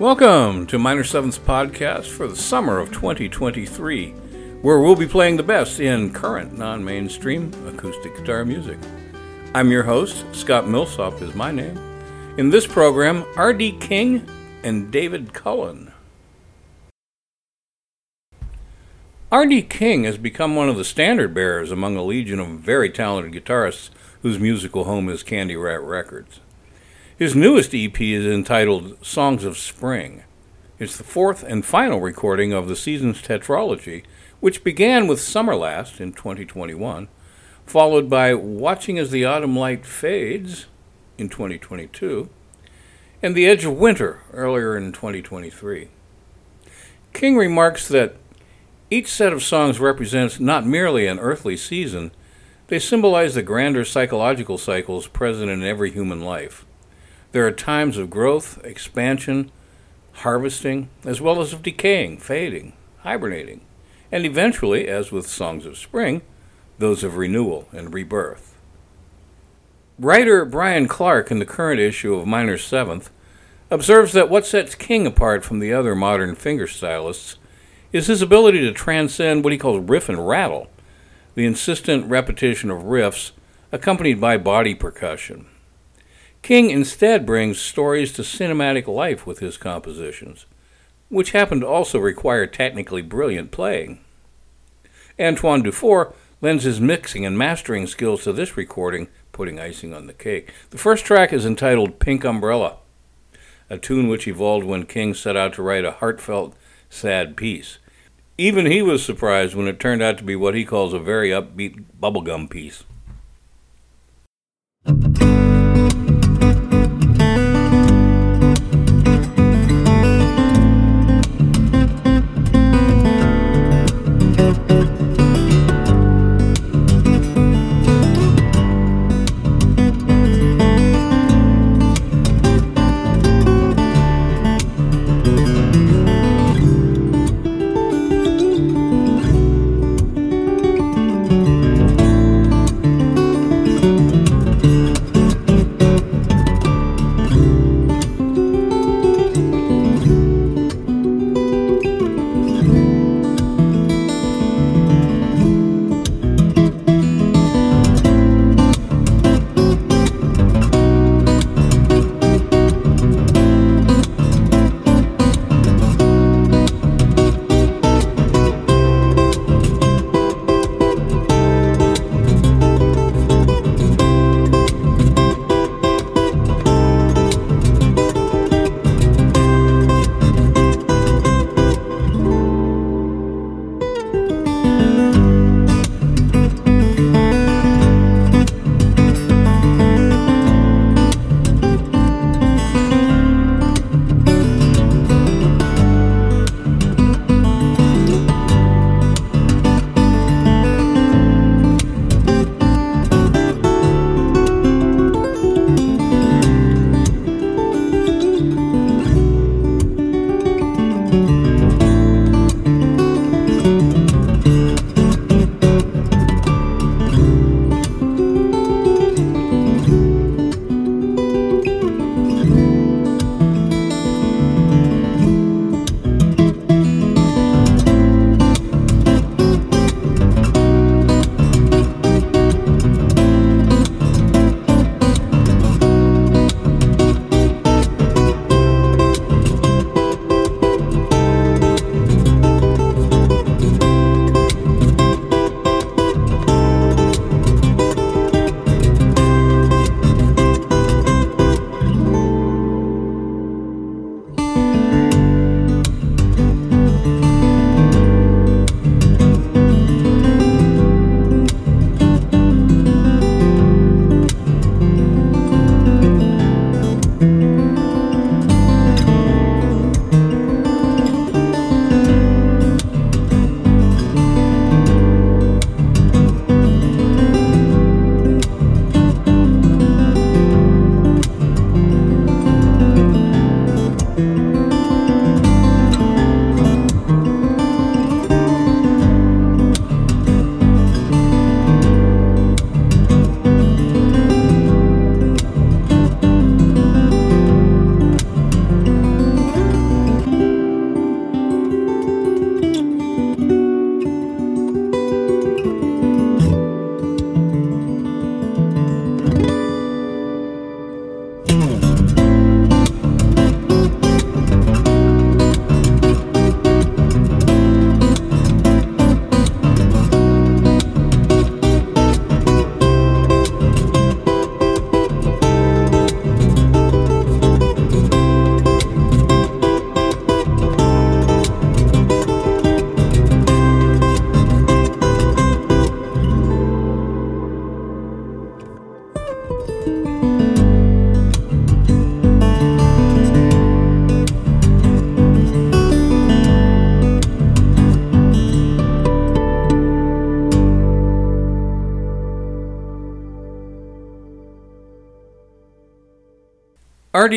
Welcome to Minor Seventh's podcast for the summer of 2023, where we'll be playing the best in current non mainstream acoustic guitar music. I'm your host, Scott Millsop is my name. In this program, R.D. King and David Cullen. R.D. King has become one of the standard bearers among a legion of very talented guitarists whose musical home is CandyRat Records. His newest EP is entitled Songs of Spring. It's the fourth and final recording of the season's tetralogy, which began with Summer Last in 2021, followed by Watching as the Autumn Light Fades in 2022, and The Edge of Winter earlier in 2023. King remarks that each set of songs represents not merely an earthly season, they symbolize the grander psychological cycles present in every human life. There are times of growth, expansion, harvesting, as well as of decaying, fading, hibernating, and eventually, as with Songs of Spring, those of renewal and rebirth. Writer Brian Clark, in the current issue of Minor Seventh, observes that what sets King apart from the other modern fingerstylists is his ability to transcend what he calls riff and rattle, the insistent repetition of riffs accompanied by body percussion. King instead brings stories to cinematic life with his compositions, which happen to also require technically brilliant playing. Antoine Dufour lends his mixing and mastering skills to this recording, putting icing on the cake. The first track is entitled Pink Umbrella, a tune which evolved when King set out to write a heartfelt, sad piece. Even he was surprised when it turned out to be what he calls a very upbeat bubblegum piece.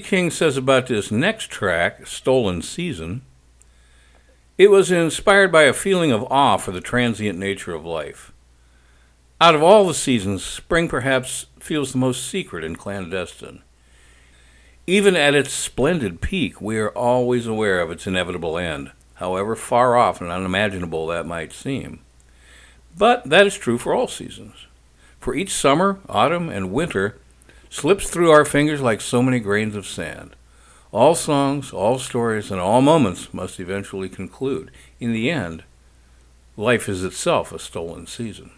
King says about this next track, Stolen Season, it was inspired by a feeling of awe for the transient nature of life. Out of all the seasons, spring perhaps feels the most secret and clandestine. Even at its splendid peak, we are always aware of its inevitable end, however far off and unimaginable that might seem. But that is true for all seasons. For each summer, autumn, and winter slips through our fingers like so many grains of sand. All songs, all stories, and all moments must eventually conclude. In the end, life is itself a stolen season.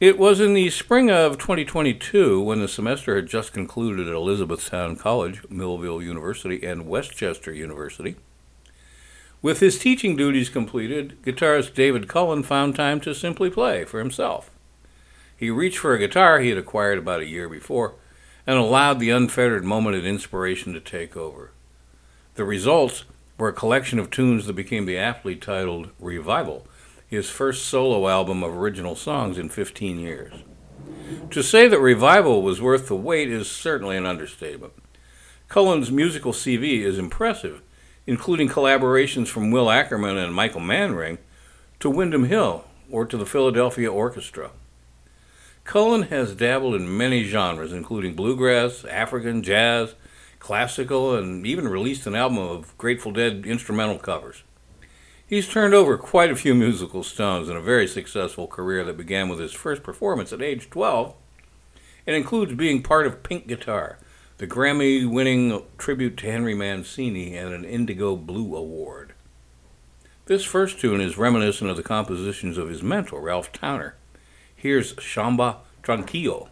It was in the spring of 2022 when the semester had just concluded at Elizabethtown College, Millersville University, and West Chester University. With his teaching duties completed, guitarist David Cullen found time to simply play for himself. He reached for a guitar he had acquired about a year before and allowed the unfettered moment of inspiration to take over. The results were a collection of tunes that became the aptly titled Revival, his first solo album of original songs in 15 years. To say that Revival was worth the wait is certainly an understatement. Cullen's musical CV is impressive, including collaborations from Will Ackerman and Michael Manring to Windham Hill or to the Philadelphia Orchestra. Cullen has dabbled in many genres, including bluegrass, African, jazz, classical, and even released an album of Grateful Dead instrumental covers. He's turned over quite a few musical stones in a very successful career that began with his first performance at age 12 and includes being part of Pink Guitar, the Grammy winning tribute to Henry Mancini, and an Indigo Blue Award. This first tune is reminiscent of the compositions of his mentor, Ralph Towner. Here's Shamba Tranquillo.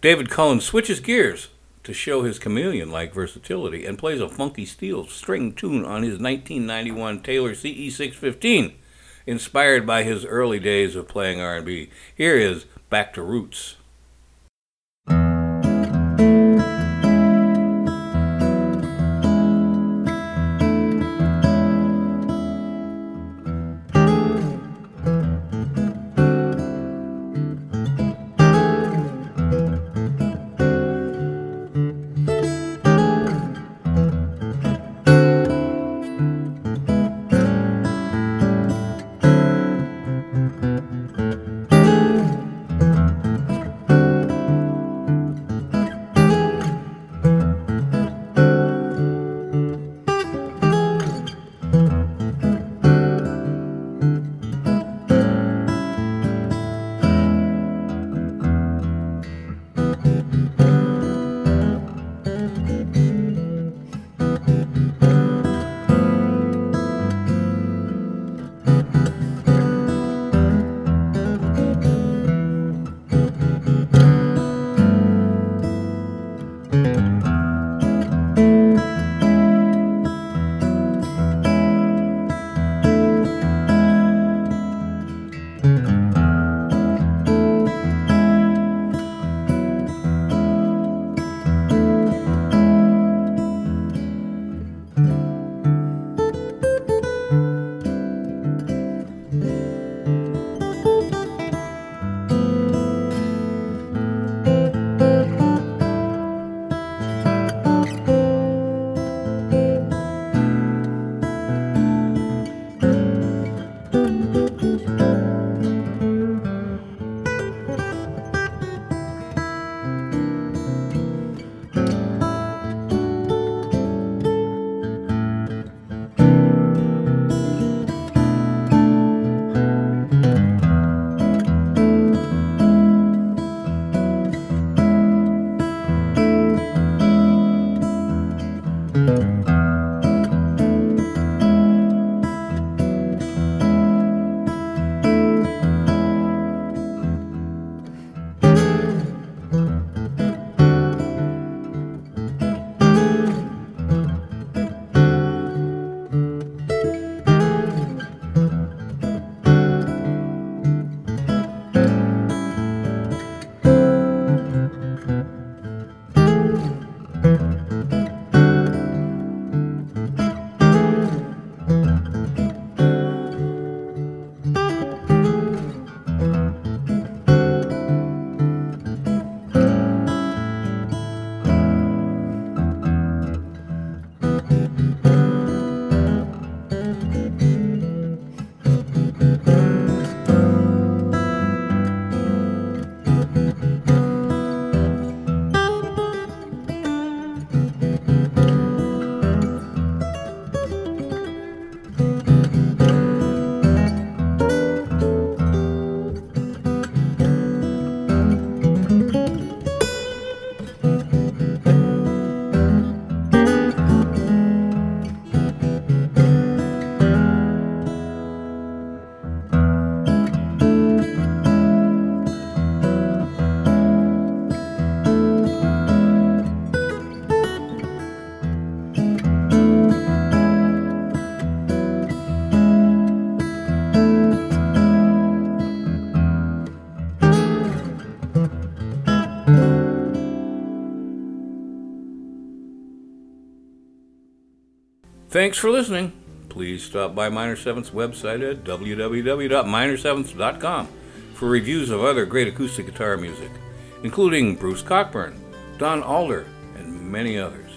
David Cullen switches gears to show his chameleon like versatility and plays a funky steel string tune on his 1991 Taylor CE615, inspired by his early days of playing R&B. Here is Back to Roots. Thanks for listening. Please stop by Minor Seventh's website at www.minor7th.com for reviews of other great acoustic guitar music, including Bruce Cockburn, Don Alder, and many others.